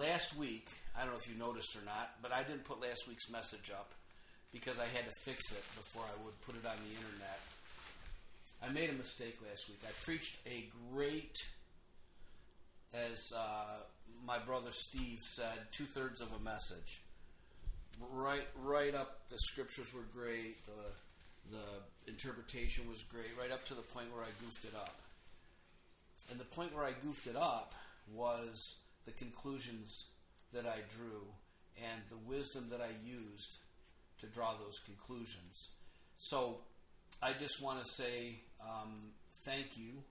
last week, I don't know if you noticed or not, but I didn't put last week's message up because I had to fix it before I would put it on the internet. I made a mistake last week. I preached a great, as uh, my brother Steve said, two thirds of a message. Right, right up. The scriptures were great. The the interpretation was great. Right up to the point where I goofed it up. And the point where I goofed it up was the conclusions that I drew and the wisdom that I used to draw those conclusions. So I just want to say um, thank you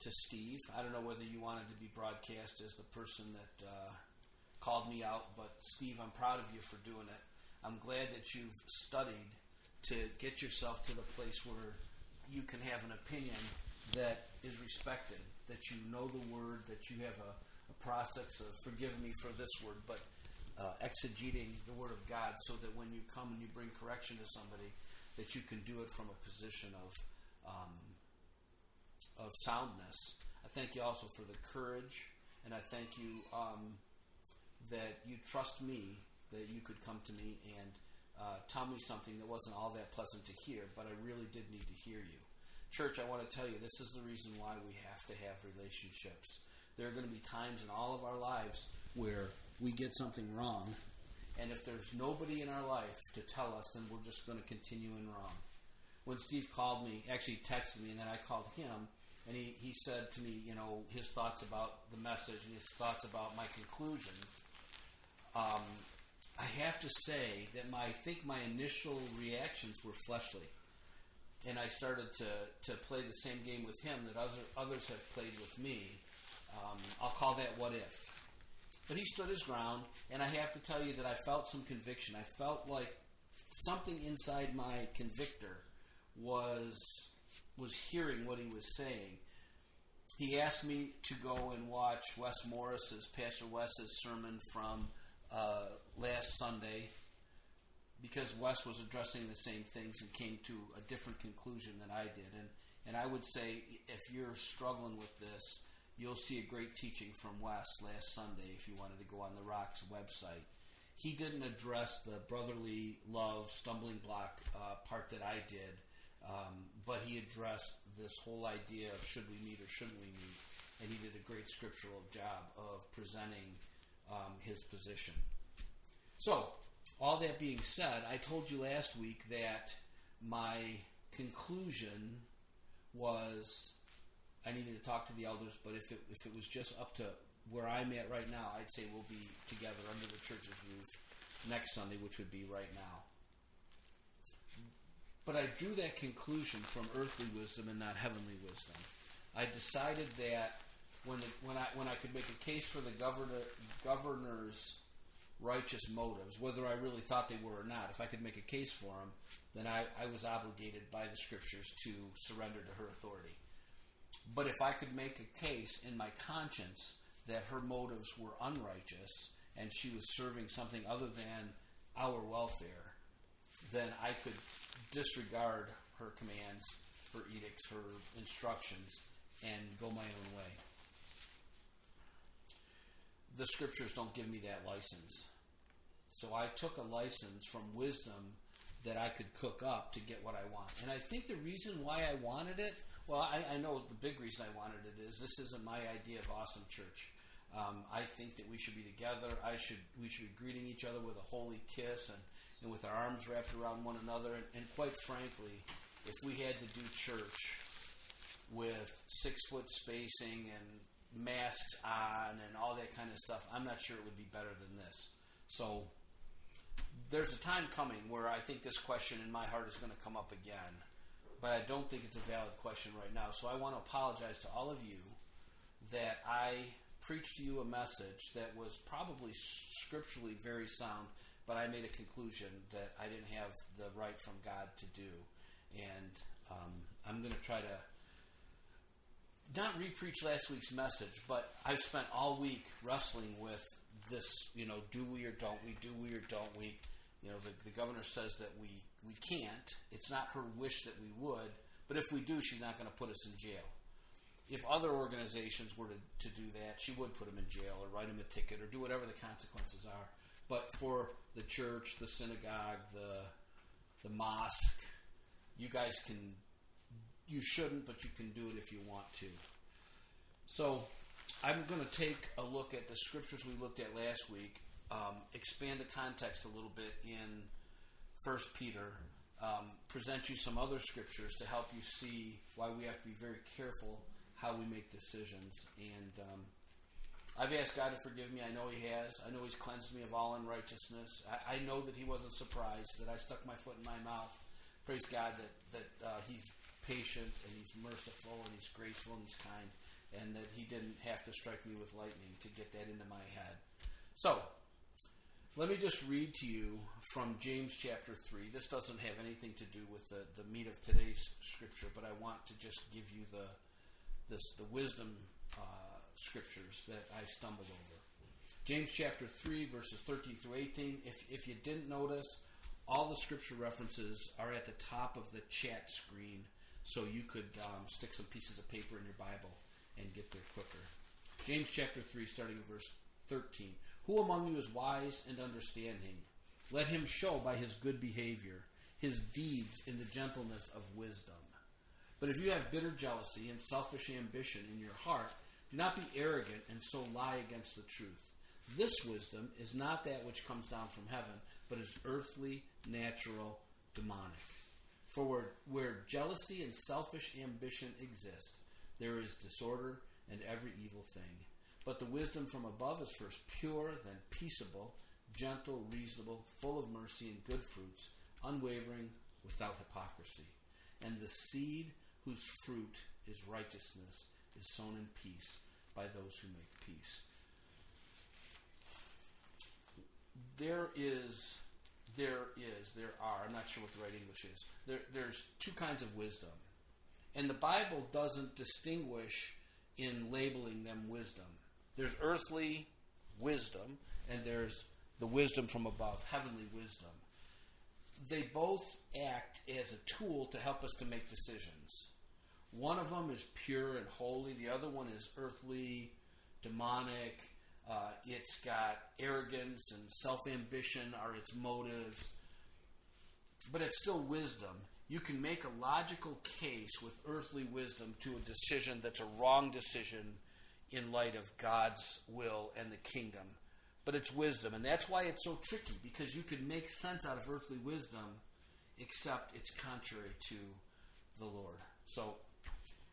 to Steve. I don't know whether you wanted to be broadcast as the person that uh, called me out, but Steve, I'm proud of you for doing it. I'm glad that you've studied to get yourself to the place where you can have an opinion that is respected, that you know the word, that you have a, process of, forgive me for this word, but uh, exegeting the word of God so that when you come and you bring correction to somebody, that you can do it from a position of um, of soundness. I thank you also for the courage, and I thank you um, that you trust me, that you could come to me and uh, tell me something that wasn't all that pleasant to hear, but I really did need to hear you. Church, I want to tell you this is the reason why we have to have relationships. There are going to be times in all of our lives where we get something wrong, and if there's nobody in our life to tell us, then we're just going to continue in wrong when Steve called me, actually texted me, and then I called him, and he, he said to me, you know, his thoughts about the message and his thoughts about my conclusions. Um, I have to say that my I think my initial reactions were fleshly, and I started to to play the same game with him that other, others have played with me. Um, I'll call that what if. But he stood his ground, and I have to tell you that I felt some conviction. I felt like something inside my convictor was was hearing what he was saying. He asked me to go and watch Wes Morris's Pastor Wes's sermon from uh, last Sunday because Wes was addressing the same things and came to a different conclusion than I did. And and I would say if you're struggling with this, you'll see a great teaching from Wes last Sunday if you wanted to go on the Rocks website. He didn't address the brotherly love stumbling block uh, part that I did um, but he addressed this whole idea of should we meet or shouldn't we meet, and he did a great scriptural job of presenting um, his position. So, all that being said, I told you last week that my conclusion was I needed to talk to the elders, but if it, if it was just up to where I'm at right now, I'd say we'll be together under the church's roof next Sunday, which would be right now. But I drew that conclusion from earthly wisdom and not heavenly wisdom. I decided that when the, when I when I could make a case for the governor governor's righteous motives, whether I really thought they were or not, if I could make a case for them, then I, I was obligated by the scriptures to surrender to her authority. But if I could make a case in my conscience that her motives were unrighteous and she was serving something other than our welfare, then I could disregard her commands, her edicts, her instructions, and go my own way. The scriptures don't give me that license. So I took a license from wisdom that I could cook up to get what I want. And I think the reason why I wanted it, well, I, I know the big reason I wanted it is this isn't my idea of awesome church. Um, I think that we should be together. I should we should be greeting each other with a holy kiss and and with our arms wrapped around one another. And, and quite frankly, if we had to do church with six foot spacing and masks on and all that kind of stuff, I'm not sure it would be better than this. So there's a time coming where I think this question in my heart is going to come up again, but I don't think it's a valid question right now. So I want to apologize to all of you that I preached to you a message that was probably scripturally very sound, but I made a conclusion that I didn't have the right from God to do, and um, I'm going to try to not repreach last week's message, but I've spent all week wrestling with this. You know, do we or don't we? Do we or don't we? You know, the, the governor says that we we can't. It's not her wish that we would, but if we do, she's not going to put us in jail. if other organizations were to, to do that, she would put them in jail or write them a ticket or do whatever the consequences are. But for the church, the synagogue, the the mosque, you guys can you shouldn't, but you can do it if you want to. So I'm going to take a look at the scriptures we looked at last week, um, expand the context a little bit in First Peter, um, present you some other scriptures to help you see why we have to be very careful how we make decisions. And um, I've asked God to forgive me. I know He has. I know He's cleansed me of all unrighteousness. I, I know that He wasn't surprised that I stuck my foot in my mouth. Praise God that that uh, He's patient and He's merciful and He's graceful and He's kind, and that He didn't have to strike me with lightning to get that into my head. So, let me just read to you from James chapter 3. This doesn't have anything to do with the, the meat of today's scripture, but I want to just give you the, this, the wisdom uh, scriptures that I stumbled over. James chapter 3, verses 13 through 18. If, if you didn't notice, all the scripture references are at the top of the chat screen, so you could um, stick some pieces of paper in your Bible and get there quicker. James chapter 3, starting at verse 13. Who among you is wise and understanding? Let him show by his good behavior his deeds in the gentleness of wisdom. But if you have bitter jealousy and selfish ambition in your heart, do not be arrogant and so lie against the truth. This wisdom is not that which comes down from heaven, but is earthly, natural, demonic. For where, where jealousy and selfish ambition exist, there is disorder and every evil thing. But the wisdom from above is first pure, then peaceable, gentle, reasonable, full of mercy and good fruits, unwavering, without hypocrisy. And the seed whose fruit is righteousness is sown in peace by those who make peace. There is, there is, there are, I'm not sure what the right English is, there, there's two kinds of wisdom. And the Bible doesn't distinguish in labeling them wisdom. There's earthly wisdom, and there's the wisdom from above, heavenly wisdom. They both act as a tool to help us to make decisions. One of them is pure and holy, the other one is earthly, demonic. Uh, it's got arrogance and self ambition are its motives, but it's still wisdom. You can make a logical case with earthly wisdom to a decision that's a wrong decision in light of God's will and the kingdom. But it's wisdom, and that's why it's so tricky because you can make sense out of earthly wisdom, except it's contrary to the Lord. So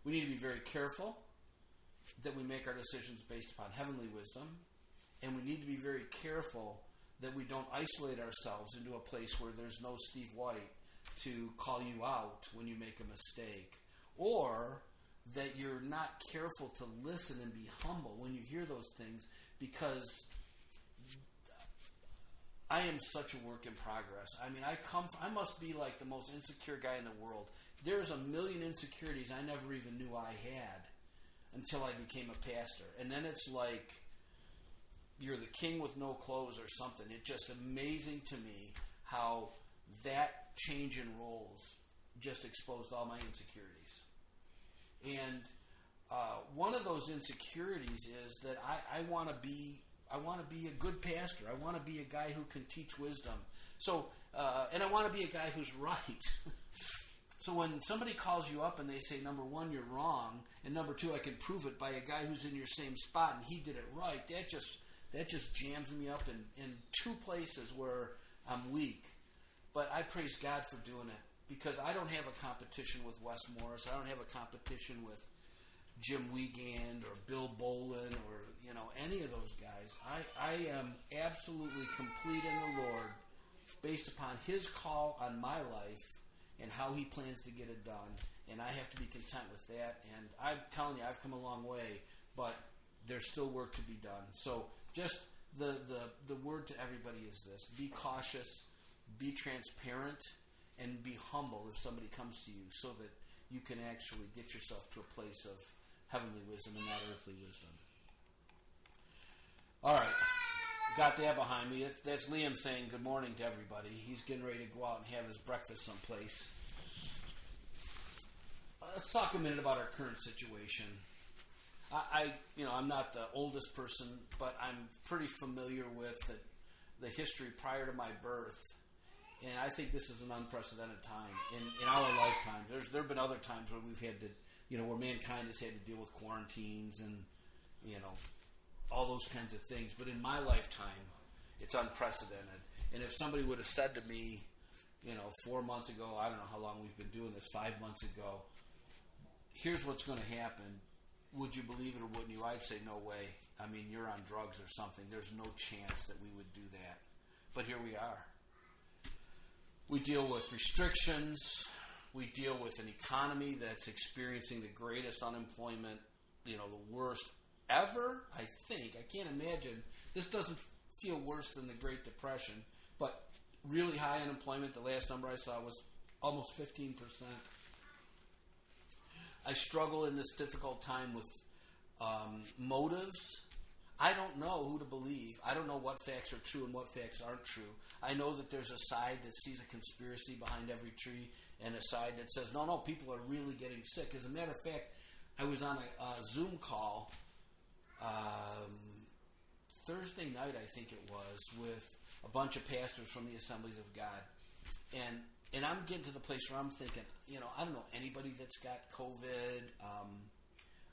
we need to be very careful that we make our decisions based upon heavenly wisdom, and we need to be very careful that we don't isolate ourselves into a place where there's no Steve White to call you out when you make a mistake, or that you're not careful to listen and be humble when you hear those things because I am such a work in progress. I mean, I come I must be like the most insecure guy in the world. There's a million insecurities I never even knew I had until I became a pastor. And then it's like you're the king with no clothes or something. It's just amazing to me how that change in roles just exposed all my insecurities. And uh, one of those insecurities is that I, I want to be I want to be a good pastor. I want to be a guy who can teach wisdom. So, uh, and I want to be a guy who's right. so when somebody calls you up and they say, number one, you're wrong, and number two, I can prove it by a guy who's in your same spot and he did it right, that just that just jams me up in, in two places where I'm weak. But I praise God for doing it because I don't have a competition with Wes Morris. I don't have a competition with Jim Wiegand or Bill Bolin or you know any of those guys. I, I am absolutely complete in the Lord based upon His call on my life and how He plans to get it done. And I have to be content with that. And I'm telling you, I've come a long way, but there's still work to be done. So just the the, the word to everybody is this: be cautious, be transparent and be humble if somebody comes to you so that you can actually get yourself to a place of heavenly wisdom and not earthly wisdom. All right. Got that behind me. That's Liam saying good morning to everybody. He's getting ready to go out and have his breakfast someplace. Uh, let's talk a minute about our current situation. I, I, you know, I'm not the oldest person, but I'm pretty familiar with the, the history prior to my birth, and I think this is an unprecedented time in, in our lifetime. There's there have been other times where we've had to, you know, where mankind has had to deal with quarantines and, you know, all those kinds of things. But in my lifetime, it's unprecedented. And if somebody would have said to me, you know, four months ago, I don't know how long we've been doing this, five months ago, here's what's going to happen. Would you believe it or wouldn't you? I'd say no way. I mean, you're on drugs or something. There's no chance that we would do that. But here we are. We deal with restrictions. We deal with an economy that's experiencing the greatest unemployment, you know, the worst ever, I think. I can't imagine. This doesn't feel worse than the Great Depression, but really high unemployment. The last number I saw was almost 15%. I struggle in this difficult time with um, motives. I don't know who to believe. I don't know what facts are true and what facts aren't true. I know that there's a side that sees a conspiracy behind every tree and a side that says, no, no, people are really getting sick. As a matter of fact, I was on a, a Zoom call um, Thursday night, I think it was, with a bunch of pastors from the Assemblies of God. And and I'm getting to the place where I'm thinking, you know, I don't know anybody that's got COVID. Um,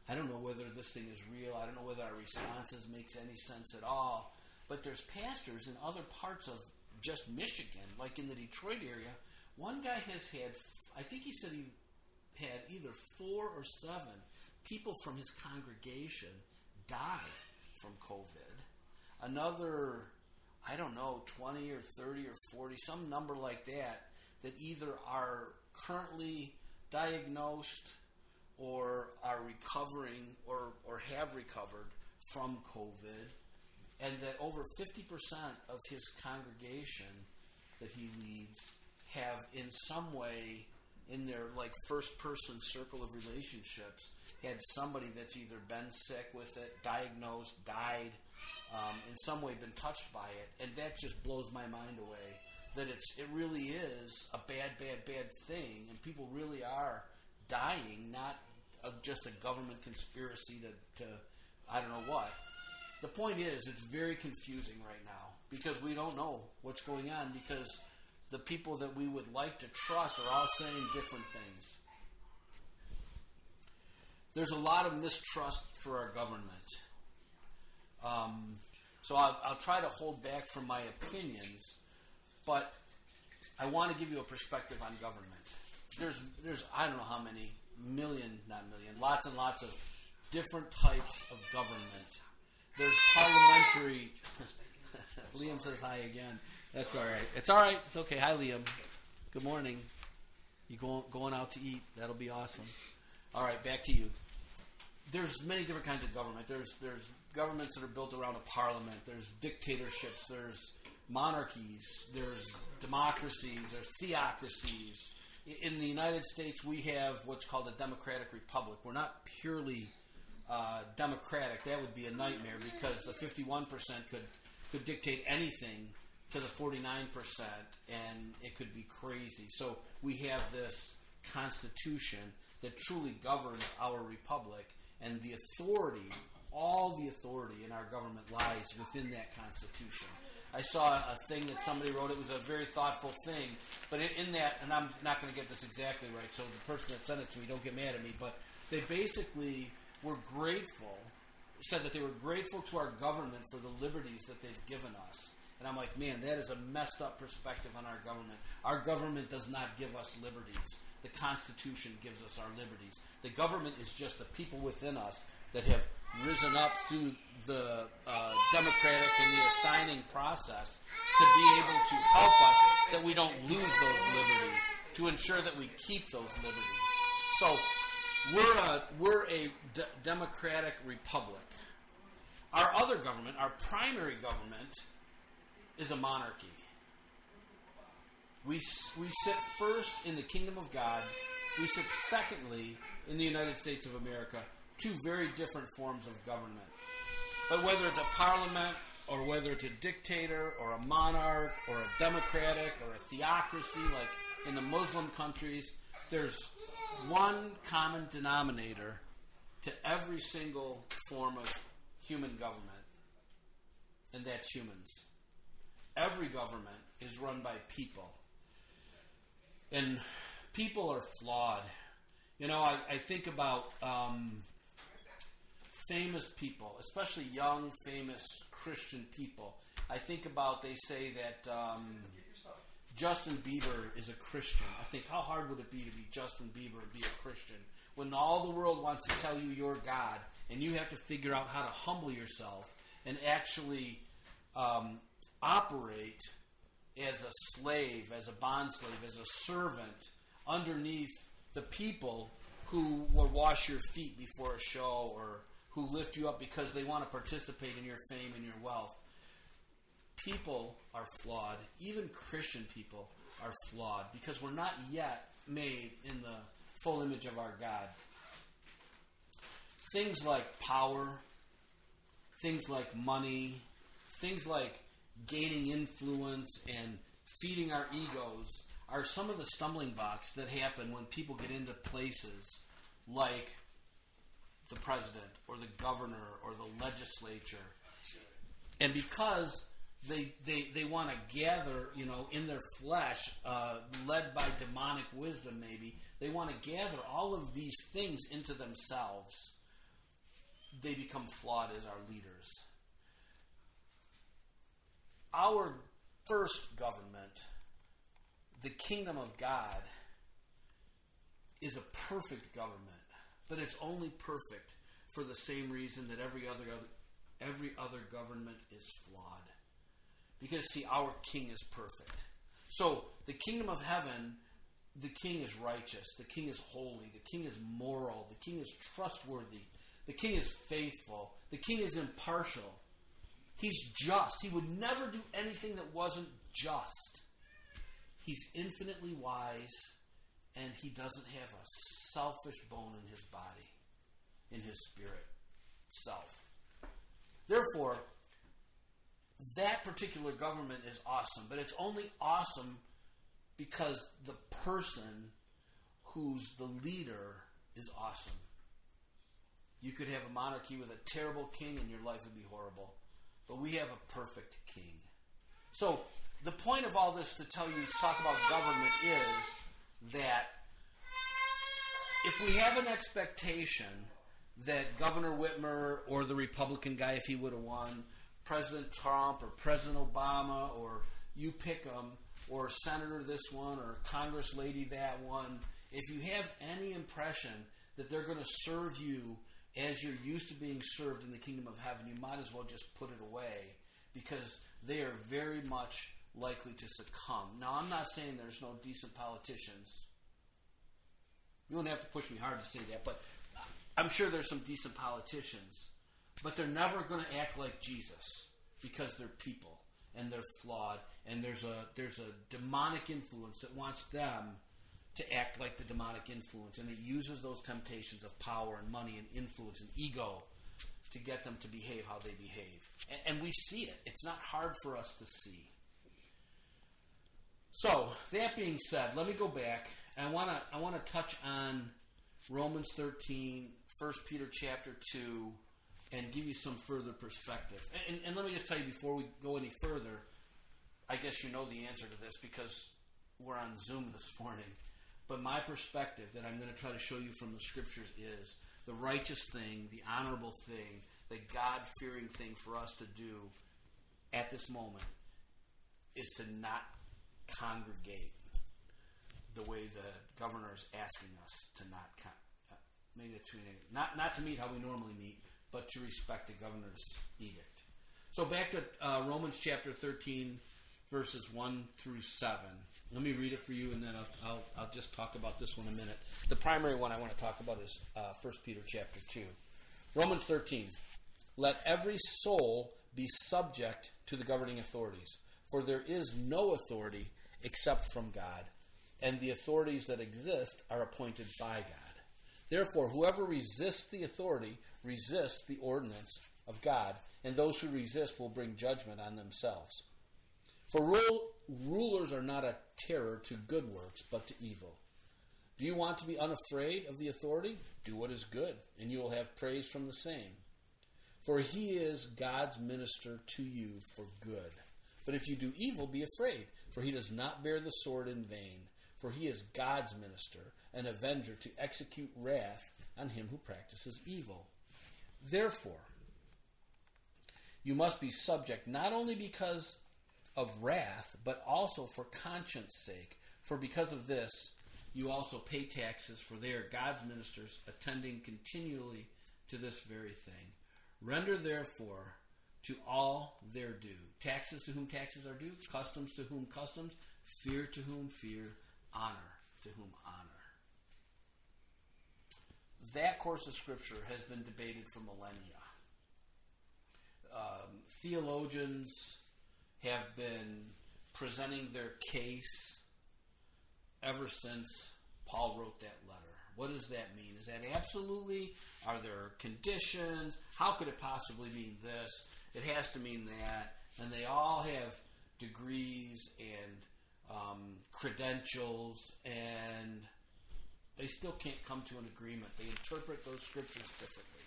I don't know whether this thing is real. I don't know whether our responses makes any sense at all. But there's pastors in other parts of just Michigan, like in the Detroit area. One guy has had, I think he said he had either four or seven people from his congregation die from COVID. Another, I don't know, 20 or 30 or 40, some number like that that either are currently diagnosed or are recovering or, or have recovered from COVID, and that over 50% of his congregation that he leads have in some way in their like first person circle of relationships had somebody that's either been sick with it, diagnosed, died, um, in some way been touched by it, and that just blows my mind away that it's it really is a bad, bad, bad thing, and people really are dying, not a, just a government conspiracy to, to I don't know what. The point is, it's very confusing right now because we don't know what's going on because the people that we would like to trust are all saying different things. There's a lot of mistrust for our government. Um, so I'll, I'll try to hold back from my opinions but I want to give you a perspective on government. There's, there's I don't know how many million, not million, lots and lots of different types of government. There's parliamentary. Liam says hi again. That's all right. It's all right. It's okay. Hi, Liam. Good morning. You going going out to eat? That'll be awesome. All right, back to you. There's many different kinds of government. There's there's governments that are built around a parliament. There's dictatorships. There's monarchies, there's democracies, there's theocracies. In the United States, we have what's called a democratic republic. We're not purely uh, democratic. That would be a nightmare because the 51% could could dictate anything to the 49%, and it could be crazy. So we have this constitution that truly governs our republic, and the authority, all the authority in our government lies within that constitution. I saw a thing that somebody wrote. It was a very thoughtful thing, but in, in that, and I'm not going to get this exactly right. So the person that sent it to me, don't get mad at me. But they basically were grateful, said that they were grateful to our government for the liberties that they've given us. And I'm like, man, that is a messed up perspective on our government. Our government does not give us liberties. The Constitution gives us our liberties. The government is just the people within us that have risen up through the uh, democratic and the assigning process to be able to help us that we don't lose those liberties, to ensure that we keep those liberties. So we're a, we're a d- democratic republic. Our other government, our primary government, is a monarchy. We, we sit first in the kingdom of God. We sit secondly in the United States of America. Two very different forms of government. But whether it's a parliament or whether it's a dictator or a monarch or a democratic or a theocracy like in the Muslim countries, there's one common denominator to every single form of human government, and that's humans. Every government is run by people. And people are flawed. You know, I, I think about um, famous people, especially young, famous Christian people. I think about, they say that um, Justin Bieber is a Christian. I think, how hard would it be to be Justin Bieber and be a Christian? When all the world wants to tell you you're God, and you have to figure out how to humble yourself and actually um, operate as a slave, as a bond slave, as a servant underneath the people who will wash your feet before a show or who lift you up because they want to participate in your fame and your wealth. People are flawed. Even Christian people are flawed because we're not yet made in the full image of our God. Things like power, things like money, things like gaining influence and feeding our egos are some of the stumbling blocks that happen when people get into places like the president or the governor or the legislature. And because they, they, they want to gather, you know, in their flesh, uh, led by demonic wisdom, maybe, they want to gather all of these things into themselves. They become flawed as our leaders our first government, the kingdom of God, is a perfect government, but it's only perfect for the same reason that every other every other government is flawed. Because see, our king is perfect. So the kingdom of heaven, the king is righteous, the king is holy, the king is moral, the king is trustworthy, the king is faithful, the king is impartial. He's just. He would never do anything that wasn't just. He's infinitely wise, and he doesn't have a selfish bone in his body, in his spirit self. Therefore, that particular government is awesome, but it's only awesome because the person who's the leader is awesome. You could have a monarchy with a terrible king, and your life would be horrible but we have a perfect king. So, the point of all this to tell you, to talk about government, is that if we have an expectation that Governor Whitmer or the Republican guy, if he would have won, President Trump or President Obama or you pick them, or Senator this one or Congress lady that one, if you have any impression that they're going to serve you as you're used to being served in the kingdom of heaven, you might as well just put it away because they are very much likely to succumb. Now, I'm not saying there's no decent politicians. You don't have to push me hard to say that, but I'm sure there's some decent politicians. But they're never going to act like Jesus because they're people and they're flawed and there's a there's a demonic influence that wants them to act like the demonic influence, and it uses those temptations of power and money and influence and ego to get them to behave how they behave. And, and we see it. It's not hard for us to see. So that being said, let me go back. I want to I want to touch on Romans 13, 1 Peter chapter 2, and give you some further perspective. And, and, let me just tell you before we go any further, I guess you know the answer to this because we're on Zoom this morning. But my perspective that I'm going to try to show you from the scriptures is the righteous thing, the honorable thing, the God fearing thing for us to do at this moment is to not congregate the way the governor is asking us to not con- uh, maybe not not to meet how we normally meet, but to respect the governor's edict. So back to uh, Romans chapter 13, verses 1 through 7. Let me read it for you, and then I'll, I'll, I'll, just talk about this one a minute. The primary one I want to talk about is uh, 1 Peter chapter 2. Romans 13. Let every soul be subject to the governing authorities, for there is no authority except from God, and the authorities that exist are appointed by God. Therefore, whoever resists the authority resists the ordinance of God, and those who resist will bring judgment on themselves. For rule, rulers are not a terror to good works, but to evil. Do you want to be unafraid of the authority? Do what is good, and you will have praise from the same. For he is God's minister to you for good. But if you do evil, be afraid, for he does not bear the sword in vain. For he is God's minister, an avenger to execute wrath on him who practices evil. Therefore, you must be subject not only because of wrath, but also for conscience sake. For because of this, you also pay taxes, for they are God's ministers, attending continually to this very thing. Render therefore to all their due. Taxes to whom taxes are due, customs to whom customs, fear to whom fear, honor to whom honor. That course of scripture has been debated for millennia. Um, theologians have been presenting their case ever since Paul wrote that letter. What does that mean? Is that absolutely? Are there conditions? How could it possibly mean this? It has to mean that. And they all have degrees and um, credentials, and they still can't come to an agreement. They interpret those scriptures differently.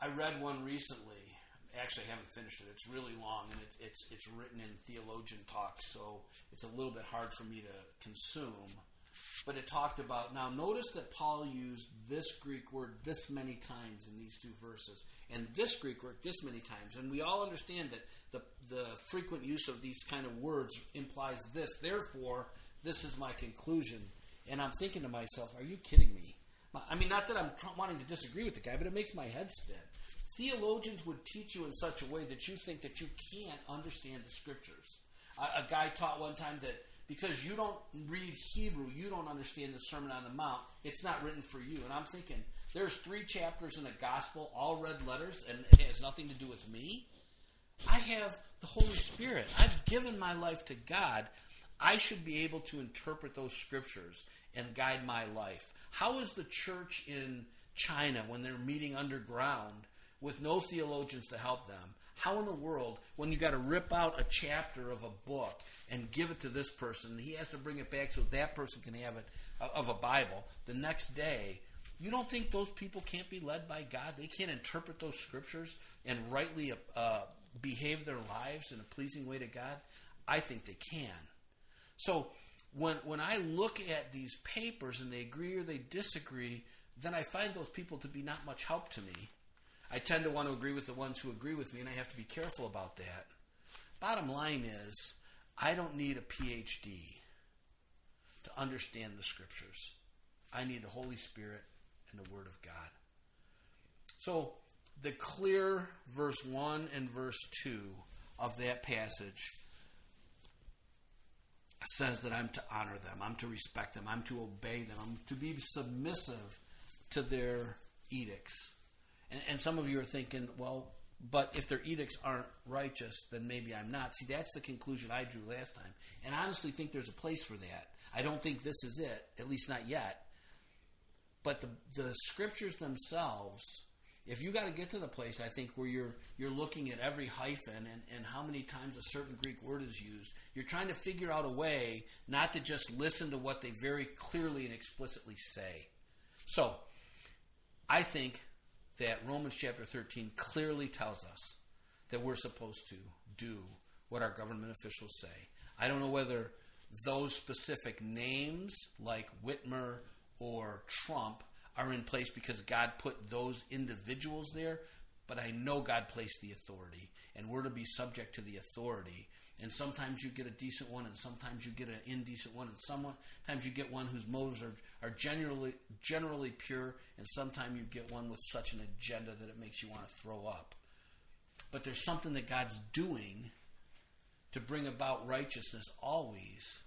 I read one recently actually I haven't finished it. It's really long and it's it's it's written in theologian talk, so it's a little bit hard for me to consume. But it talked about now. Notice that Paul used this Greek word this many times in these two verses, and this Greek word this many times, and we all understand that the the frequent use of these kind of words implies this. Therefore, this is my conclusion. And I'm thinking to myself, are you kidding me? I mean, not that I'm wanting to disagree with the guy, but it makes my head spin theologians would teach you in such a way that you think that you can't understand the scriptures. A, a, guy taught one time that because you don't read Hebrew, you don't understand the Sermon on the Mount. It's not written for you. And I'm thinking, there's three chapters in a gospel, all red letters, and it has nothing to do with me. I have the Holy Spirit. I've given my life to God. I should be able to interpret those scriptures and guide my life. How is the church in China when they're meeting underground? with no theologians to help them, how in the world, when you got to rip out a chapter of a book and give it to this person, he has to bring it back so that person can have it uh, of a Bible the next day? You don't think those people can't be led by God? They can't interpret those scriptures and rightly uh, behave their lives in a pleasing way to God? I think they can. So when when I look at these papers and they agree or they disagree, then I find those people to be not much help to me I tend to want to agree with the ones who agree with me, and I have to be careful about that. Bottom line is, I don't need a PhD to understand the scriptures. I need the Holy Spirit and the Word of God. So, the clear verse 1 and verse 2 of that passage says that I'm to honor them, I'm to respect them, I'm to obey them, I'm to be submissive to their edicts. And, and some of you are thinking, well, but if their edicts aren't righteous, then maybe I'm not. See, that's the conclusion I drew last time. And I honestly think there's a place for that. I don't think this is it, at least not yet. But the, the scriptures themselves, if you got to get to the place, I think, where you're you're looking at every hyphen and, and how many times a certain Greek word is used, you're trying to figure out a way not to just listen to what they very clearly and explicitly say. So, I think that Romans chapter 13 clearly tells us that we're supposed to do what our government officials say. I don't know whether those specific names, like Whitmer or Trump, are in place because God put those individuals there, but I know God placed the authority, and we're to be subject to the authority and sometimes you get a decent one, and sometimes you get an indecent one, and sometimes you get one whose motives are, are generally generally pure, and sometimes you get one with such an agenda that it makes you want to throw up. But there's something that God's doing to bring about righteousness always,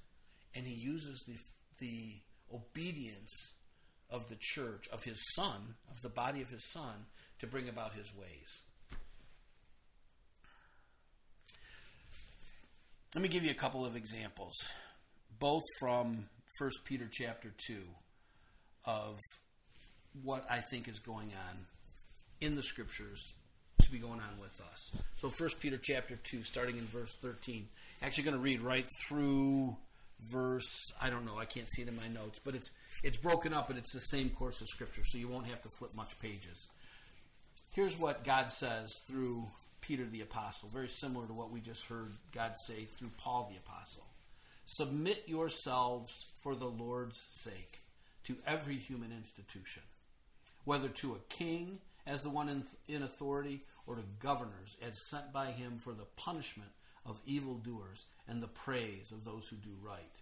and He uses the the obedience of the church, of His Son, of the body of His Son, to bring about His ways. Let me give you a couple of examples, both from 1 Peter chapter 2 of what I think is going on in the scriptures to be going on with us. So 1 Peter chapter 2 starting in verse 13. Actually going to read right through verse I don't know, I can't see it in my notes, but it's it's broken up and it's the same course of scripture, so you won't have to flip much pages. Here's what God says through Peter the apostle, very similar to what we just heard God say through Paul the apostle. Submit yourselves for the Lord's sake to every human institution, whether to a king as the one in, in authority or to governors as sent by him for the punishment of evildoers and the praise of those who do right.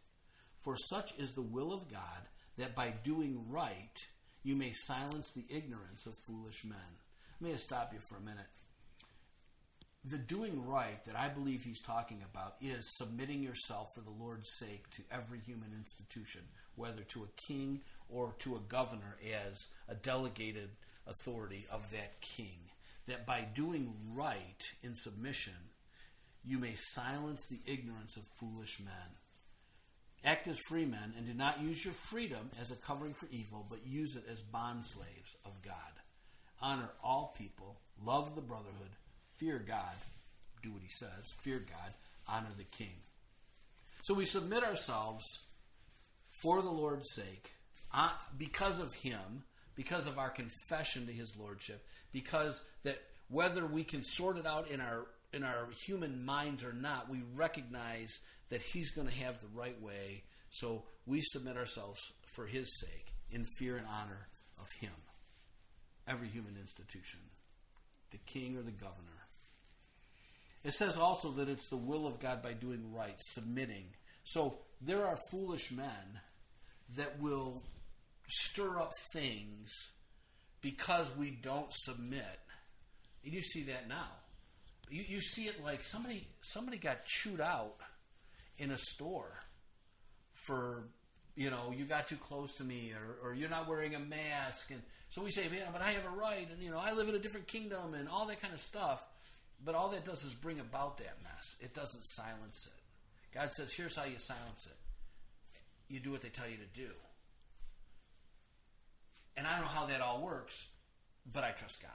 For such is the will of God that by doing right you may silence the ignorance of foolish men. Let me stop you for a minute. The doing right that I believe he's talking about is submitting yourself for the Lord's sake to every human institution, whether to a king or to a governor as a delegated authority of that king. That by doing right in submission, you may silence the ignorance of foolish men. Act as free men and do not use your freedom as a covering for evil, but use it as bondslaves of God. Honor all people, love the brotherhood, fear God, do what he says, fear God, honor the king. So we submit ourselves for the Lord's sake, uh, because of him, because of our confession to his lordship, because that whether we can sort it out in our in our human minds or not, we recognize that He's going to have the right way. So we submit ourselves for His sake in fear and honor of Him. Every human institution, the king or the governor. It says also that it's the will of God by doing right, submitting. So there are foolish men that will stir up things because we don't submit. And you see that now you, you see it like somebody somebody got chewed out in a store for you know you got too close to me or, or you're not wearing a mask and so we say man but i have a right and you know i live in a different kingdom and all that kind of stuff but all that does is bring about that mess it doesn't silence it god says here's how you silence it you do what they tell you to do and i don't know how that all works but i trust god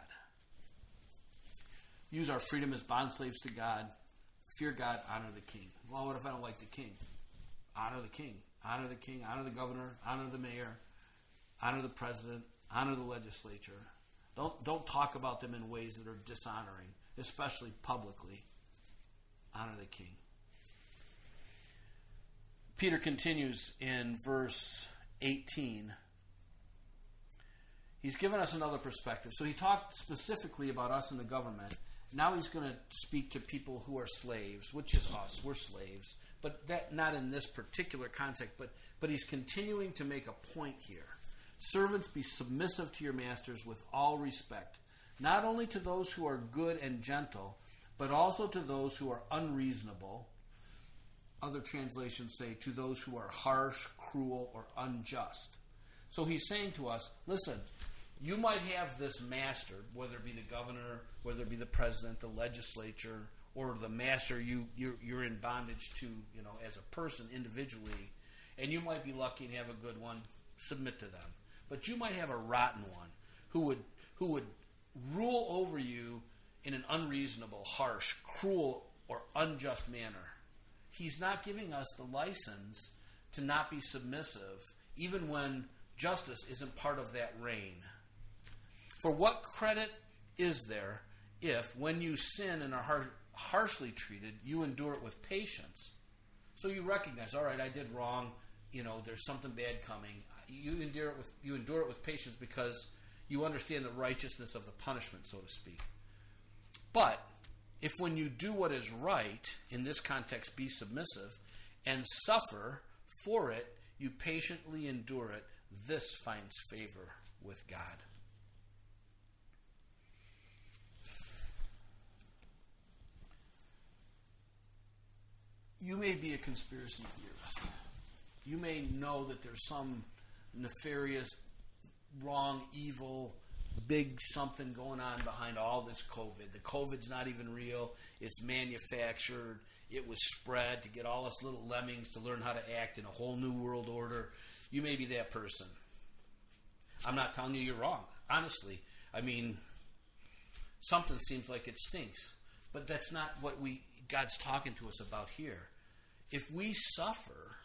use our freedom as bond slaves to God. Fear God, honor the king. Well, what if I don't like the king? Honor the king. Honor the king. Honor the governor. Honor the mayor. Honor the president. Honor the legislature. Don't don't talk about them in ways that are dishonoring, especially publicly. Honor the king. Peter continues in verse 18. He's given us another perspective. So he talked specifically about us in the government now he's going to speak to people who are slaves, which is us. We're slaves, but that not in this particular context. But but he's continuing to make a point here. Servants, be submissive to your masters with all respect, not only to those who are good and gentle, but also to those who are unreasonable. Other translations say to those who are harsh, cruel, or unjust. So he's saying to us, listen, you might have this master, whether it be the governor, whether it be the president, the legislature, or the master you you're, you're in bondage to, you know, as a person individually, and you might be lucky and have a good one. Submit to them, but you might have a rotten one who would who would rule over you in an unreasonable, harsh, cruel, or unjust manner. He's not giving us the license to not be submissive, even when justice isn't part of that reign. For what credit is there if, when you sin and are har- harshly treated, you endure it with patience? So you recognize, all right, I did wrong. You know, there's something bad coming. You endure it with you endure it with patience because you understand the righteousness of the punishment, so to speak. But if when you do what is right, in this context, be submissive, and suffer for it, you patiently endure it, this finds favor with God. you may be a conspiracy theorist. You may know that there's some nefarious, wrong, evil, big something going on behind all this COVID. The COVID's not even real, it's manufactured. It was spread to get all us little lemmings to learn how to act in a whole new world order. You may be that person. I'm not telling you you're wrong. Honestly, I mean, something seems like it stinks. But that's not what we God's talking to us about here. If we suffer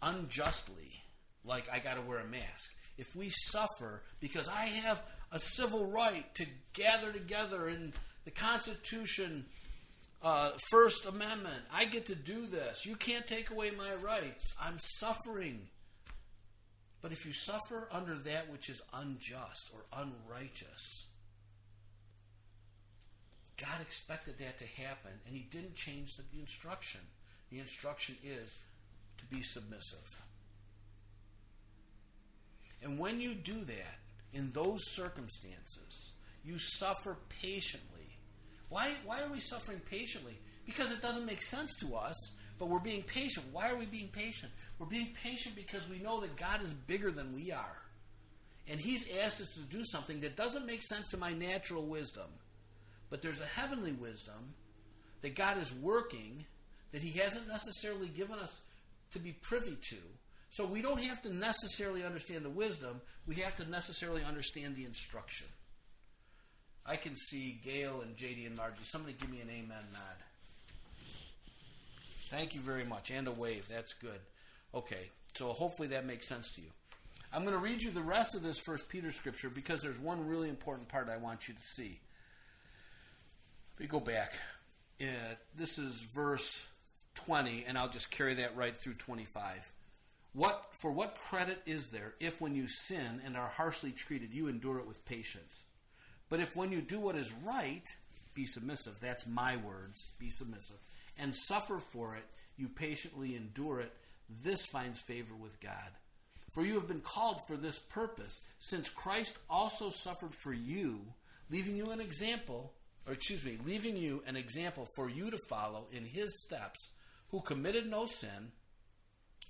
unjustly, like I got to wear a mask, if we suffer because I have a civil right to gather together in the Constitution, uh, First Amendment, I get to do this. You can't take away my rights. I'm suffering. But if you suffer under that which is unjust or unrighteous, God expected that to happen, and He didn't change the instruction. The instruction is to be submissive. And when you do that, in those circumstances, you suffer patiently. Why, why are we suffering patiently? Because it doesn't make sense to us, but we're being patient. Why are we being patient? We're being patient because we know that God is bigger than we are. And He's asked us to do something that doesn't make sense to my natural wisdom. But there's a heavenly wisdom that God is working that He hasn't necessarily given us to be privy to. So we don't have to necessarily understand the wisdom, we have to necessarily understand the instruction. I can see Gail and JD and Margie. Somebody give me an amen nod. Thank you very much. And a wave. That's good. Okay, so hopefully that makes sense to you. I'm going to read you the rest of this First Peter scripture because there's one really important part I want you to see. We go back. Uh, this is verse 20, and I'll just carry that right through 25. What for what credit is there if when you sin and are harshly treated you endure it with patience? But if when you do what is right, be submissive, that's my words, be submissive, and suffer for it, you patiently endure it, this finds favor with God. For you have been called for this purpose, since Christ also suffered for you, leaving you an example, or excuse me, leaving you an example for you to follow in his steps, who committed no sin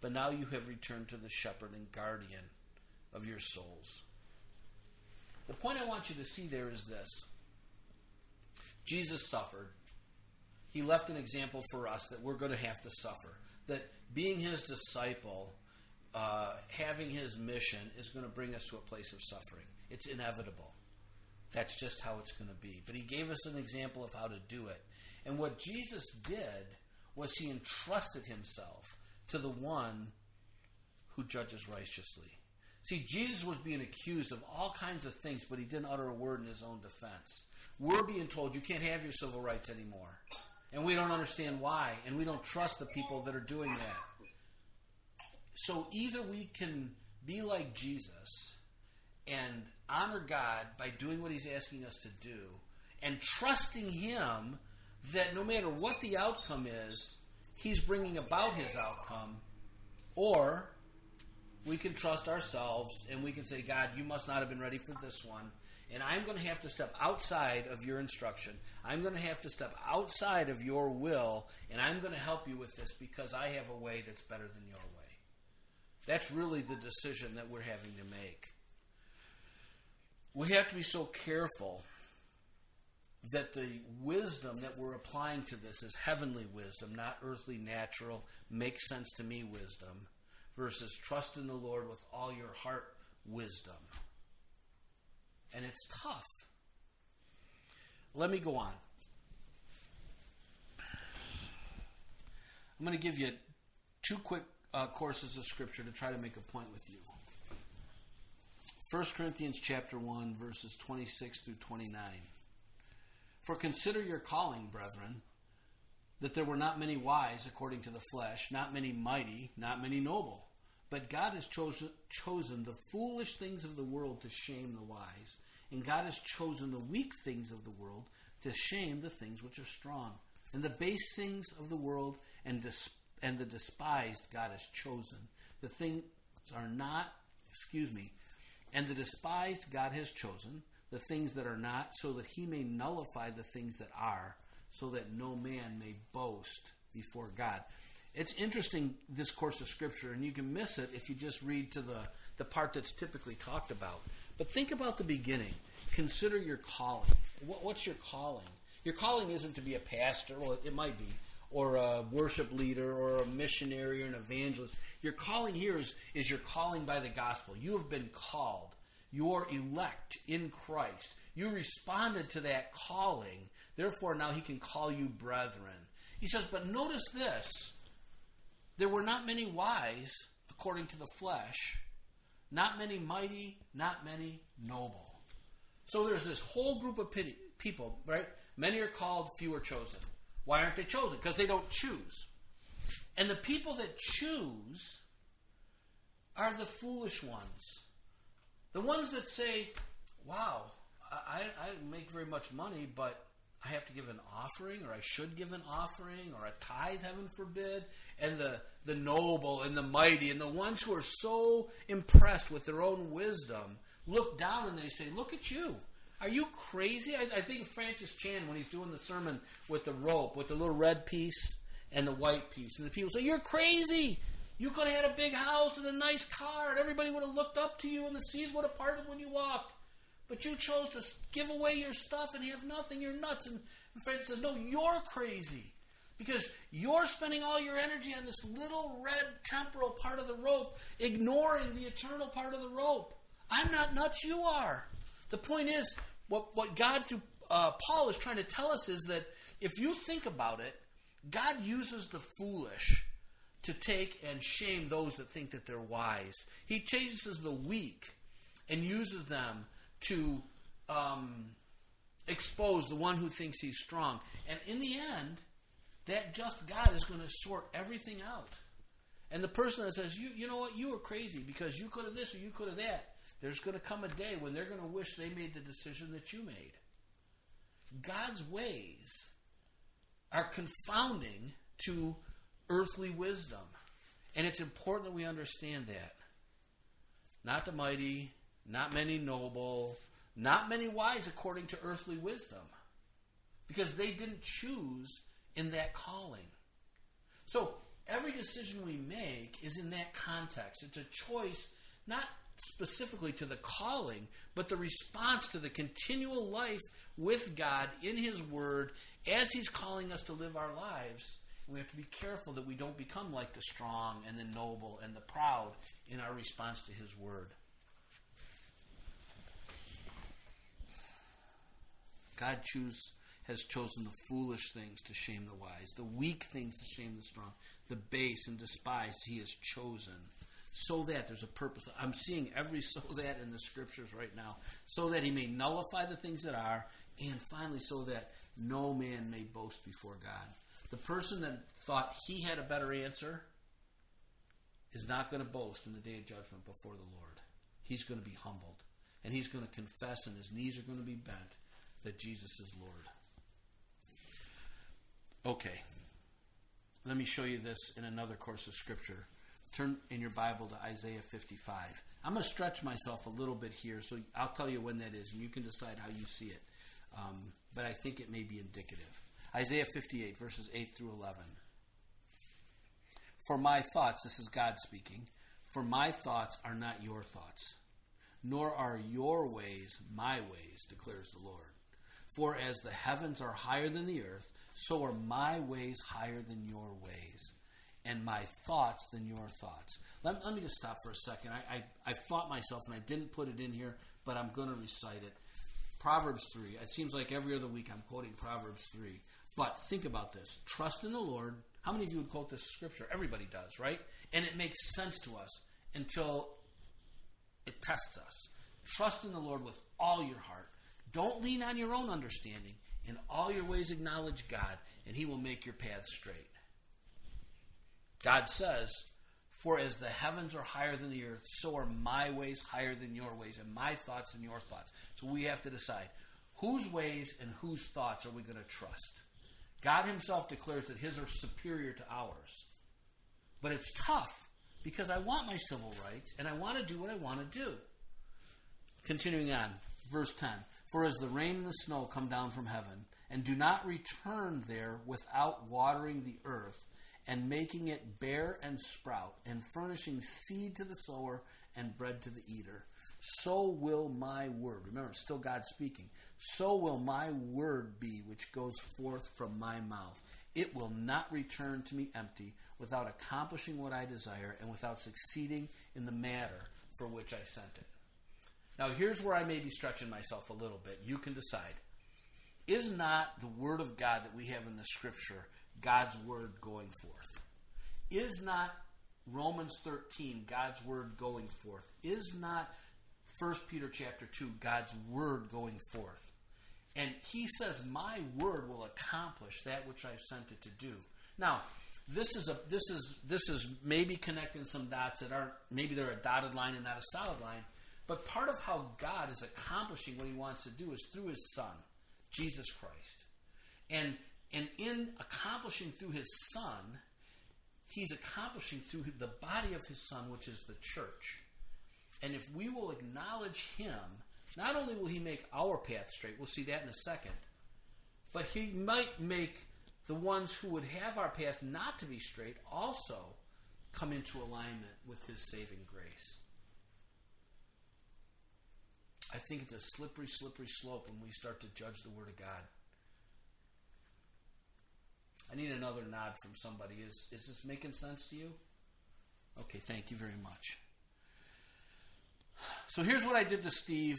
but now you have returned to the shepherd and guardian of your souls. The point I want you to see there is this Jesus suffered. He left an example for us that we're going to have to suffer. That being his disciple, uh, having his mission, is going to bring us to a place of suffering. It's inevitable. That's just how it's going to be. But he gave us an example of how to do it. And what Jesus did was he entrusted himself to the one who judges righteously. See, Jesus was being accused of all kinds of things, but he didn't utter a word in his own defense. We're being told you can't have your civil rights anymore. And we don't understand why, and we don't trust the people that are doing that. So either we can be like Jesus and honor God by doing what he's asking us to do and trusting him that no matter what the outcome is, he's bringing about his outcome, or we can trust ourselves and we can say, God, you must not have been ready for this one. And I'm going to have to step outside of your instruction. I'm going to have to step outside of your will, and I'm going to help you with this because I have a way that's better than your way. That's really the decision that we're having to make. We have to be so careful that the wisdom that we're applying to this is heavenly wisdom, not earthly, natural, makes sense to me wisdom, versus trust in the Lord with all your heart wisdom. And it's tough. Let me go on. I'm going to give you two quick uh, courses of scripture to try to make a point with you. 1 Corinthians chapter 1 verses 26 through 29. For consider your calling, brethren, that there were not many wise according to the flesh, not many mighty, not many noble. But God has chosen, chosen the foolish things of the world to shame the wise, and God has chosen the weak things of the world to shame the things which are strong. And the base things of the world and, dis- and the despised God has chosen. The things are not, excuse me, and the despised God has chosen, the things that are not, so that he may nullify the things that are, so that no man may boast before God. It's interesting, this course of Scripture, and you can miss it if you just read to the, the part that's typically talked about. But think about the beginning. Consider your calling. What, what's your calling? Your calling isn't to be a pastor, well, it might be, or a worship leader, or a missionary, or an evangelist. Your calling here is, is your calling by the gospel. You have been called. You're elect in Christ. You responded to that calling. Therefore, now he can call you brethren. He says, but notice this there were not many wise according to the flesh, not many mighty, not many noble. So there's this whole group of pity, people, right? Many are called, few are chosen. Why aren't they chosen? Because they don't choose. And the people that choose are the foolish ones. The ones that say, wow, I, I make very much money, but I have to give an offering, or I should give an offering, or a tithe, heaven forbid. And the, the noble and the mighty and the ones who are so impressed with their own wisdom look down and they say, Look at you. Are you crazy? I, I think Francis Chan, when he's doing the sermon with the rope, with the little red piece and the white piece, and the people say, You're crazy. You could have had a big house and a nice car, and everybody would have looked up to you, and the seas would have parted when you walked. But you chose to give away your stuff and have nothing. You're nuts. And, and Francis says, No, you're crazy. Because you're spending all your energy on this little red temporal part of the rope, ignoring the eternal part of the rope. I'm not nuts, you are. The point is, what, what God through uh, Paul is trying to tell us is that if you think about it, God uses the foolish to take and shame those that think that they're wise. He chases the weak and uses them to um, expose the one who thinks he's strong. And in the end, that just God is going to sort everything out. And the person that says, you, you know what, you were crazy because you could have this or you could have that, there's going to come a day when they're going to wish they made the decision that you made. God's ways are confounding to earthly wisdom. And it's important that we understand that. Not the mighty, not many noble, not many wise according to earthly wisdom. Because they didn't choose in that calling. So every decision we make is in that context. It's a choice, not specifically to the calling, but the response to the continual life with God in His Word as He's calling us to live our lives we have to be careful that we don't become like the strong and the noble and the proud in our response to His word. God choose, has chosen the foolish things to shame the wise, the weak things to shame the strong, the base and despised He has chosen. So that there's a purpose. I'm seeing every so that in the scriptures right now. So that he may nullify the things that are, and finally, so that no man may boast before God. The person that thought he had a better answer is not going to boast in the day of judgment before the Lord. He's going to be humbled. And he's going to confess, and his knees are going to be bent, that Jesus is Lord. Okay. Let me show you this in another course of Scripture. Turn in your Bible to Isaiah 55. I'm going to stretch myself a little bit here, so I'll tell you when that is, and you can decide how you see it. Um, but I think it may be indicative. Isaiah 58, verses 8 through 11. For my thoughts, this is God speaking, for my thoughts are not your thoughts, nor are your ways my ways, declares the Lord. For as the heavens are higher than the earth, so are my ways higher than your ways, and my thoughts than your thoughts. Let, let me just stop for a second. I, I, I fought myself and I didn't put it in here, but I'm going to recite it. Proverbs 3. It seems like every other week I'm quoting Proverbs 3. But think about this trust in the Lord. How many of you would quote this scripture? Everybody does, right? And it makes sense to us until it tests us. Trust in the Lord with all your heart. Don't lean on your own understanding. In all your ways, acknowledge God, and He will make your path straight. God says, For as the heavens are higher than the earth, so are my ways higher than your ways, and my thoughts than your thoughts. So we have to decide whose ways and whose thoughts are we going to trust? God Himself declares that His are superior to ours. But it's tough because I want my civil rights and I want to do what I want to do. Continuing on, verse 10 For as the rain and the snow come down from heaven, and do not return there without watering the earth and making it bear and sprout, and furnishing seed to the sower and bread to the eater. So will my word, remember, still God speaking, so will my word be which goes forth from my mouth. It will not return to me empty without accomplishing what I desire and without succeeding in the matter for which I sent it. Now, here's where I may be stretching myself a little bit. You can decide. Is not the word of God that we have in the scripture God's word going forth? Is not Romans 13 God's word going forth? Is not 1 Peter chapter 2 God's word going forth? And he says, "My word will accomplish that which I've sent it to do." Now, this is a this is this is maybe connecting some dots that aren't maybe they're a dotted line and not a solid line, but part of how God is accomplishing what he wants to do is through his son, Jesus Christ. And and in accomplishing through his son, he's accomplishing through the body of his son, which is the church. And if we will acknowledge him, not only will he make our path straight, we'll see that in a second, but he might make the ones who would have our path not to be straight also come into alignment with his saving grace. I think it's a slippery, slippery slope when we start to judge the Word of God. I need another nod from somebody. Is is this making sense to you? Okay, thank you very much. So here's what I did to Steve,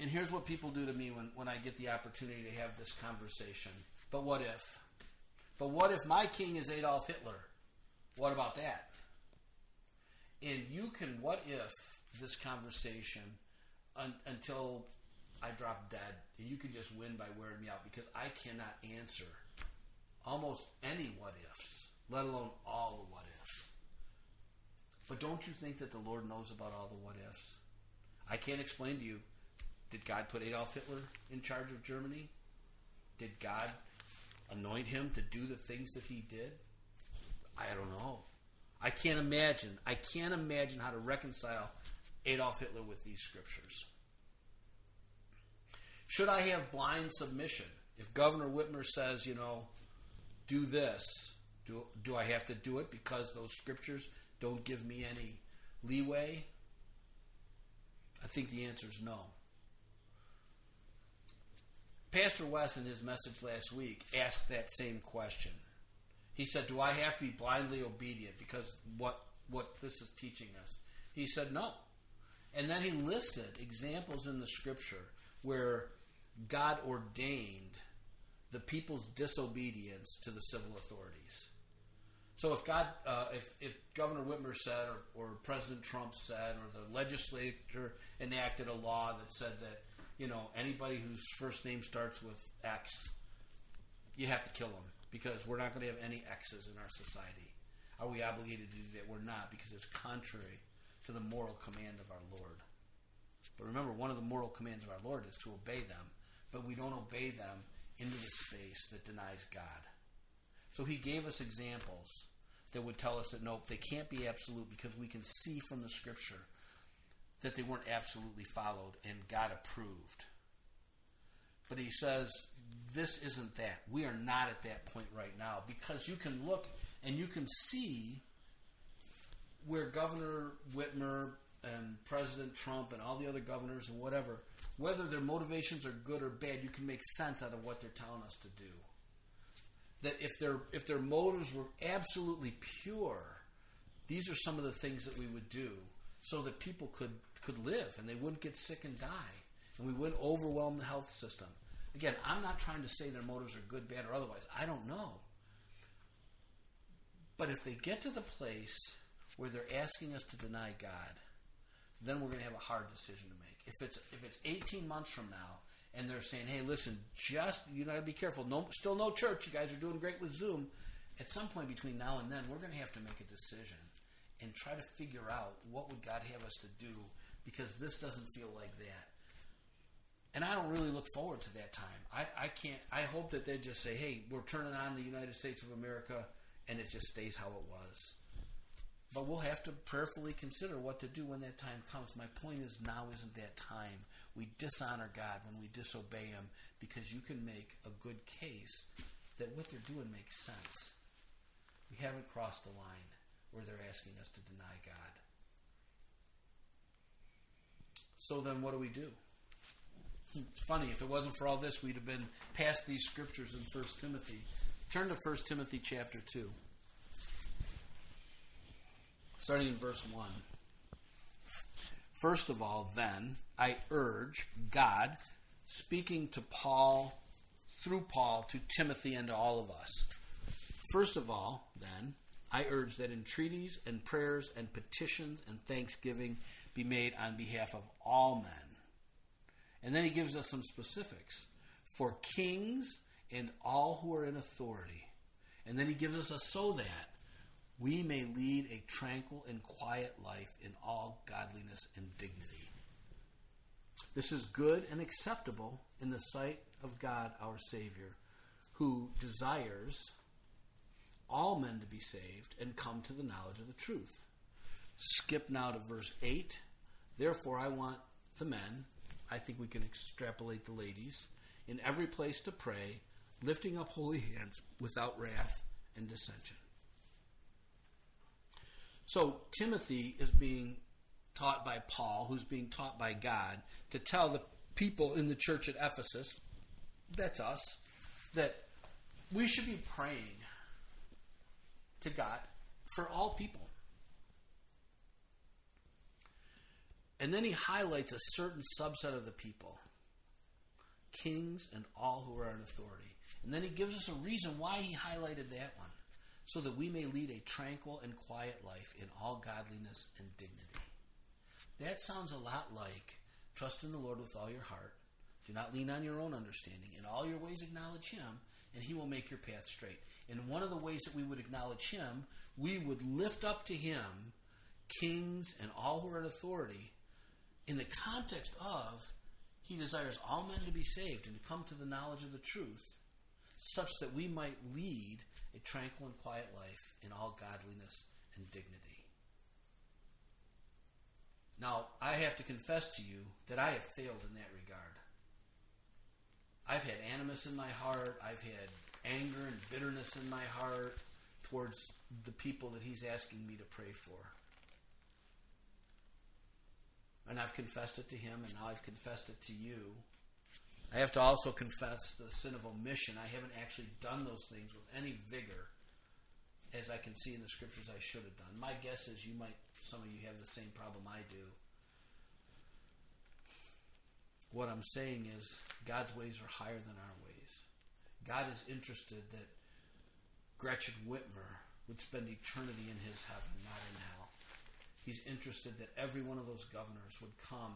and here's what people do to me when, when I get the opportunity to have this conversation. But what if? But what if my king is Adolf Hitler? What about that? And you can what if this conversation un, until I drop dead, and you can just win by wearing me out because I cannot answer almost any what ifs, let alone all the what ifs. But don't you think that the Lord knows about all the what ifs? I can't explain to you. Did God put Adolf Hitler in charge of Germany? Did God anoint him to do the things that he did? I don't know. I can't imagine. I can't imagine how to reconcile Adolf Hitler with these scriptures. Should I have blind submission? If Governor Whitmer says, you know, do this, do, do I have to do it because those scriptures don't give me any leeway? I think the answer is no. Pastor West, in his message last week, asked that same question. He said, Do I have to be blindly obedient because what, what this is teaching us? He said, No. And then he listed examples in the scripture where God ordained the people's disobedience to the civil authorities. So if God, uh, if, if Governor Whitmer said, or, or President Trump said, or the legislature enacted a law that said that you know, anybody whose first name starts with X, you have to kill them because we're not going to have any X's in our society. Are we obligated to do that? We're not because it's contrary to the moral command of our Lord. But remember, one of the moral commands of our Lord is to obey them, but we don't obey them into the space that denies God. So he gave us examples that would tell us that nope, they can't be absolute because we can see from the scripture that they weren't absolutely followed and God approved. But he says, this isn't that. We are not at that point right now because you can look and you can see where Governor Whitmer and President Trump and all the other governors and whatever, whether their motivations are good or bad, you can make sense out of what they're telling us to do. That if their if their motives were absolutely pure, these are some of the things that we would do so that people could could live and they wouldn't get sick and die, and we wouldn't overwhelm the health system. Again, I'm not trying to say their motives are good, bad, or otherwise. I don't know. But if they get to the place where they're asking us to deny God, then we're going to have a hard decision to make. If it's if it's 18 months from now and they're saying, "Hey, listen, just you got to be careful. No, still no church. You guys are doing great with Zoom." At some point between now and then, we're going to have to make a decision and try to figure out what would God have us to do because this doesn't feel like that. And I don't really look forward to that time. I, I can't. I hope that they just say, "Hey, we're turning on the United States of America," and it just stays how it was. But we'll have to prayerfully consider what to do when that time comes. My point is, now isn't that time. We dishonor God when we disobey Him because you can make a good case that what they're doing makes sense. We haven't crossed the line where they're asking us to deny God. So then, what do we do? It's funny, if it wasn't for all this, we'd have been past these scriptures in 1 Timothy. Turn to 1 Timothy chapter 2, starting in verse 1. First of all, then, I urge God, speaking to Paul, through Paul, to Timothy, and to all of us. First of all, then, I urge that entreaties and prayers and petitions and thanksgiving be made on behalf of all men. And then he gives us some specifics for kings and all who are in authority. And then he gives us a so that we may lead a tranquil and quiet life in all godliness and dignity. This is good and acceptable in the sight of God our Savior, who desires all men to be saved and come to the knowledge of the truth. Skip now to verse 8. Therefore, I want the men, I think we can extrapolate the ladies, in every place to pray, lifting up holy hands without wrath and dissension. So, Timothy is being taught by Paul, who's being taught by God, to tell the people in the church at Ephesus, that's us, that we should be praying to God for all people. And then he highlights a certain subset of the people kings and all who are in authority. And then he gives us a reason why he highlighted that one so that we may lead a tranquil and quiet life in all godliness and dignity. That sounds a lot like trust in the Lord with all your heart. Do not lean on your own understanding. In all your ways, acknowledge Him, and He will make your path straight. And one of the ways that we would acknowledge Him, we would lift up to Him kings and all who are in authority in the context of he desires all men to be saved and to come to the knowledge of the truth, such that we might lead a tranquil and quiet life in all godliness and dignity. Now, I have to confess to you that I have failed in that regard. I've had animus in my heart, I've had anger and bitterness in my heart towards the people that he's asking me to pray for and I've confessed it to him, and now I've confessed it to you. I have to also confess the sin of omission. I haven't actually done those things with any vigor as I can see in the scriptures I should have done. My guess is you might, some of you have the same problem I do. What I'm saying is, God's ways are higher than our ways. God is interested that Gretchen Whitmer would spend eternity in his heaven, not in hell. He's interested that every one of those governors would come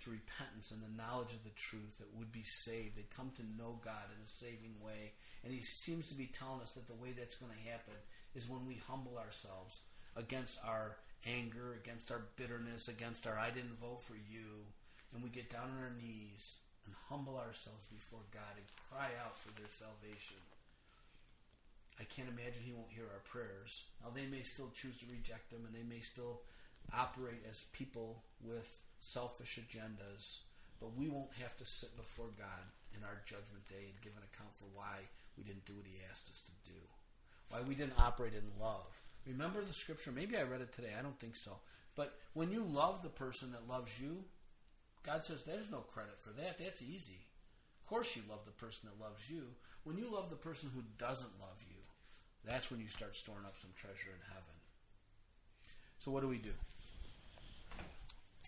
to repentance and the knowledge of the truth, that would be saved. They'd come to know God in a saving way. And he seems to be telling us that the way that's going to happen is when we humble ourselves against our anger, against our bitterness, against our I didn't vote for you. And we get down on our knees and humble ourselves before God and cry out for their salvation. I can't imagine he won't hear our prayers. Now, they may still choose to reject him and they may still operate as people with selfish agendas, but we won't have to sit before God in our judgment day and give an account for why we didn't do what He asked us to do, why we didn't operate in love. Remember the scripture? Maybe I read it today. I don't think so. But when you love the person that loves you, God says there's no credit for that. That's easy. Of course, you love the person that loves you. When you love the person who doesn't love you, that's when you start storing up some treasure in heaven. So, what do we do?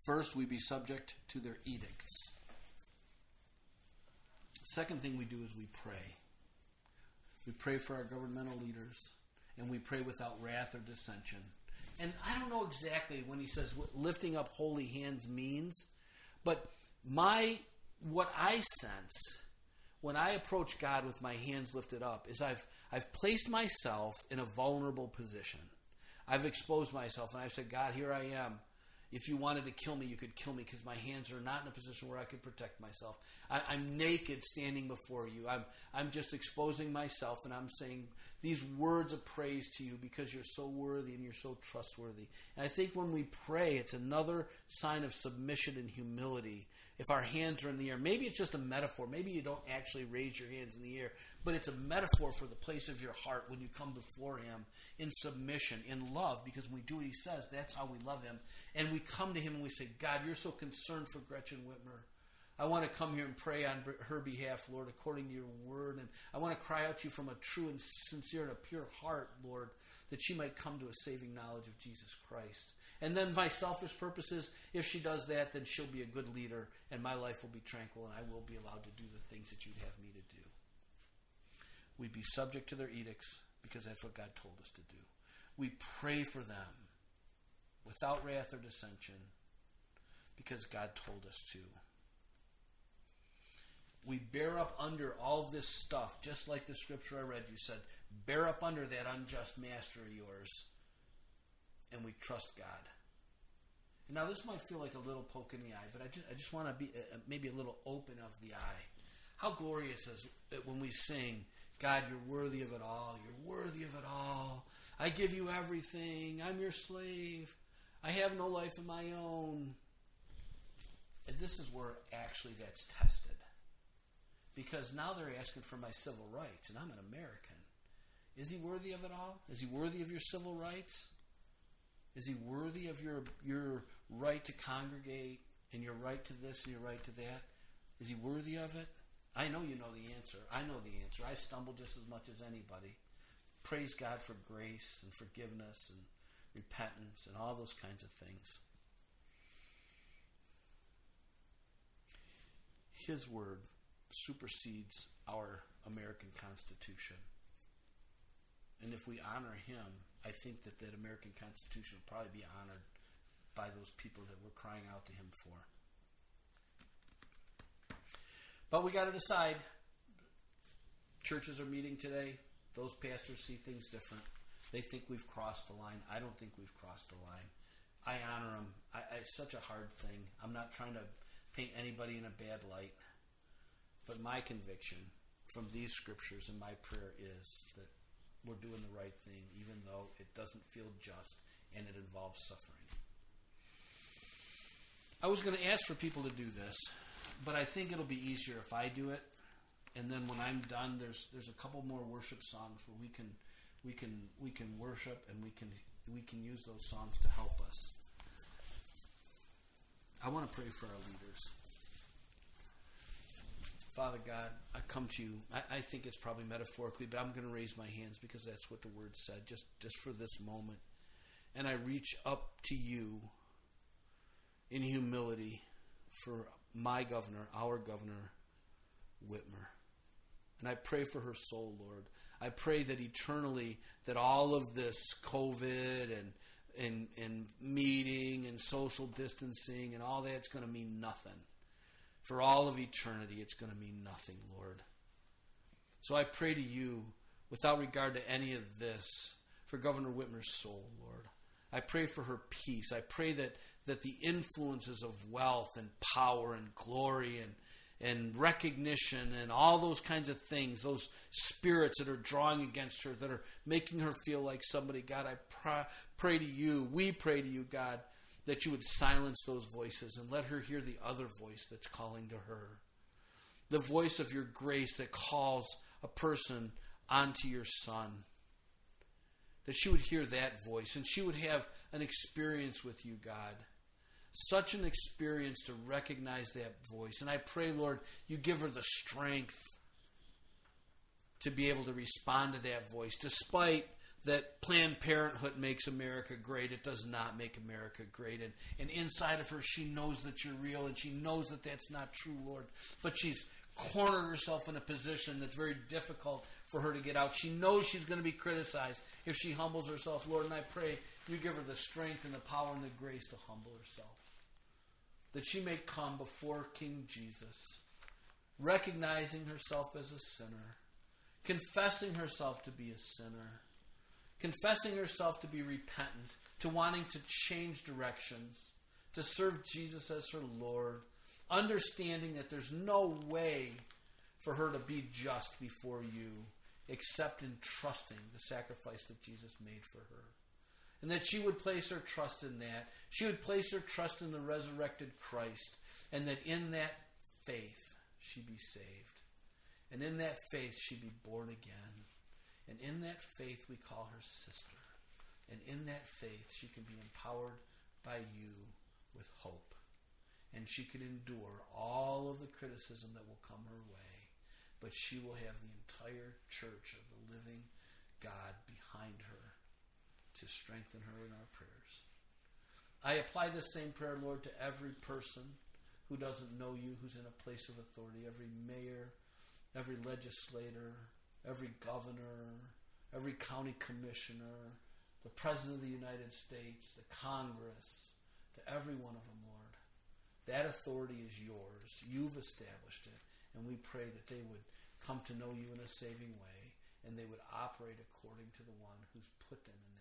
First, we be subject to their edicts. Second thing we do is we pray. We pray for our governmental leaders, and we pray without wrath or dissension. And I don't know exactly when he says lifting up holy hands means, but my what I sense when I approach God with my hands lifted up is I've I've placed myself in a vulnerable position. I've exposed myself and I've said, God, here I am. If you wanted to kill me, you could kill me because my hands are not in a position where I could protect myself. I, am naked standing before you. I'm, I'm just exposing myself and I'm saying these words of praise to you because you're so worthy and you're so trustworthy. And I think when we pray, it's another sign of submission and humility. If our hands are in the air, maybe it's just a metaphor. Maybe you don't actually raise your hands in the air, but it's a metaphor for the place of your heart when you come before Him in submission, in love, because when we do what He says, that's how we love Him. And we come to Him and we say, God, you're so concerned for Gretchen Whitmer. I want to come here and pray on her behalf, Lord, according to your word. And I want to cry out to you from a true and sincere and a pure heart, Lord, that she might come to a saving knowledge of Jesus Christ. And then, my selfish purposes, if she does that, then she'll be a good leader, and my life will be tranquil, and I will be allowed to do the things that you'd have me to do. We'd be subject to their edicts because that's what God told us to do. We pray for them without wrath or dissension because God told us to we bear up under all this stuff, just like the scripture I read. You said, bear up under that unjust master of yours, and we trust God. And now, this might feel like a little poke in the eye, but I just, I just want to be uh, uh, maybe a little open of the eye. How glorious is it when we sing, God, you're worthy of it all. You're worthy of it all. I give you everything. I'm your slave. I have no life of my own. And this is where actually that's tested because now they're asking for my civil rights, and I'm an American. Is he worthy of it all? Is he worthy of your civil rights? Is he worthy of your your right to congregate and your right to this and your right to that? Is he worthy of it? I know you know the answer. I know the answer. I stumble just as much as anybody. Praise God for grace and forgiveness and repentance and all those kinds of things. His word supersedes our American Constitution. And if we honor him, I think that that American Constitution will probably be honored by those people that we're crying out to him for. But we got to decide. Churches are meeting today. Those pastors see things different. They think we've crossed the line. I don't think we've crossed the line. I honor them. I, I, it's such a hard thing. I'm not trying to paint anybody in a bad light. But my conviction from these scriptures and my prayer is that we're doing the right thing, even though it doesn't feel just and it involves suffering. I was going to ask for people to do this, but I think it'll be easier if I do it. And then when I'm done, there's there's a couple more worship songs where we can we can we can worship and we can we can use those songs to help us. I want to pray for our leaders. Father God, I come to you. I, I, think it's probably metaphorically, but I'm going to raise my hands because that's what the word said, just, just for this moment. And I reach up to you in humility for my governor, our governor, Whitmer. And I pray for her soul, Lord. I pray that eternally, that all of this COVID and and and meeting and social distancing and all that's going to mean nothing for all of eternity, it's going to mean nothing, Lord. So I pray to you, without regard to any of this, for Governor Whitmer's soul, Lord. I pray for her peace. I pray that, that the influences of wealth and power and glory and and recognition and all those kinds of things, those spirits that are drawing against her, that are making her feel like somebody. God, I pray, pray to you, we pray to you, God, that you would silence those voices and let her hear the other voice that's calling to her. The voice of your grace that calls a person onto your son. That she would hear that voice and she would have an experience with you, God. Such an experience to recognize that voice. And I pray, Lord, you give her the strength to be able to respond to that voice, despite that Planned Parenthood makes America great. It does not make America great. And, and inside of her, she knows that you're real and she knows that that's not true, Lord. But she's cornered herself in a position that's very difficult for her to get out. She knows she's going to be criticized if she humbles herself, Lord. And I pray you give her the strength and the power and the grace to humble herself. That she may come before King Jesus, recognizing herself as a sinner, confessing herself to be a sinner confessing herself to be repentant, to wanting to change directions, to serve Jesus as her Lord, understanding that there's no way for her to be just before you except in trusting the sacrifice that Jesus made for her. And that she would place her trust in that. She would place her trust in the resurrected Christ. And that in that faith, she be saved. And in that faith, she be born again. And in that faith, we call her sister. And in that faith, she can be empowered by you with hope. And she can endure all of the criticism that will come her way. But she will have the entire church of the living God behind her to strengthen her in our prayers. I apply this same prayer, Lord, to every person who doesn't know you, who's in a place of authority, every mayor, every legislator, every governor, every county commissioner, the President of the United States, the Congress, to every one of them, Lord. That authority is yours. You've established it. And we pray that they would come to know you in a saving way and they would operate according to the one who's put them in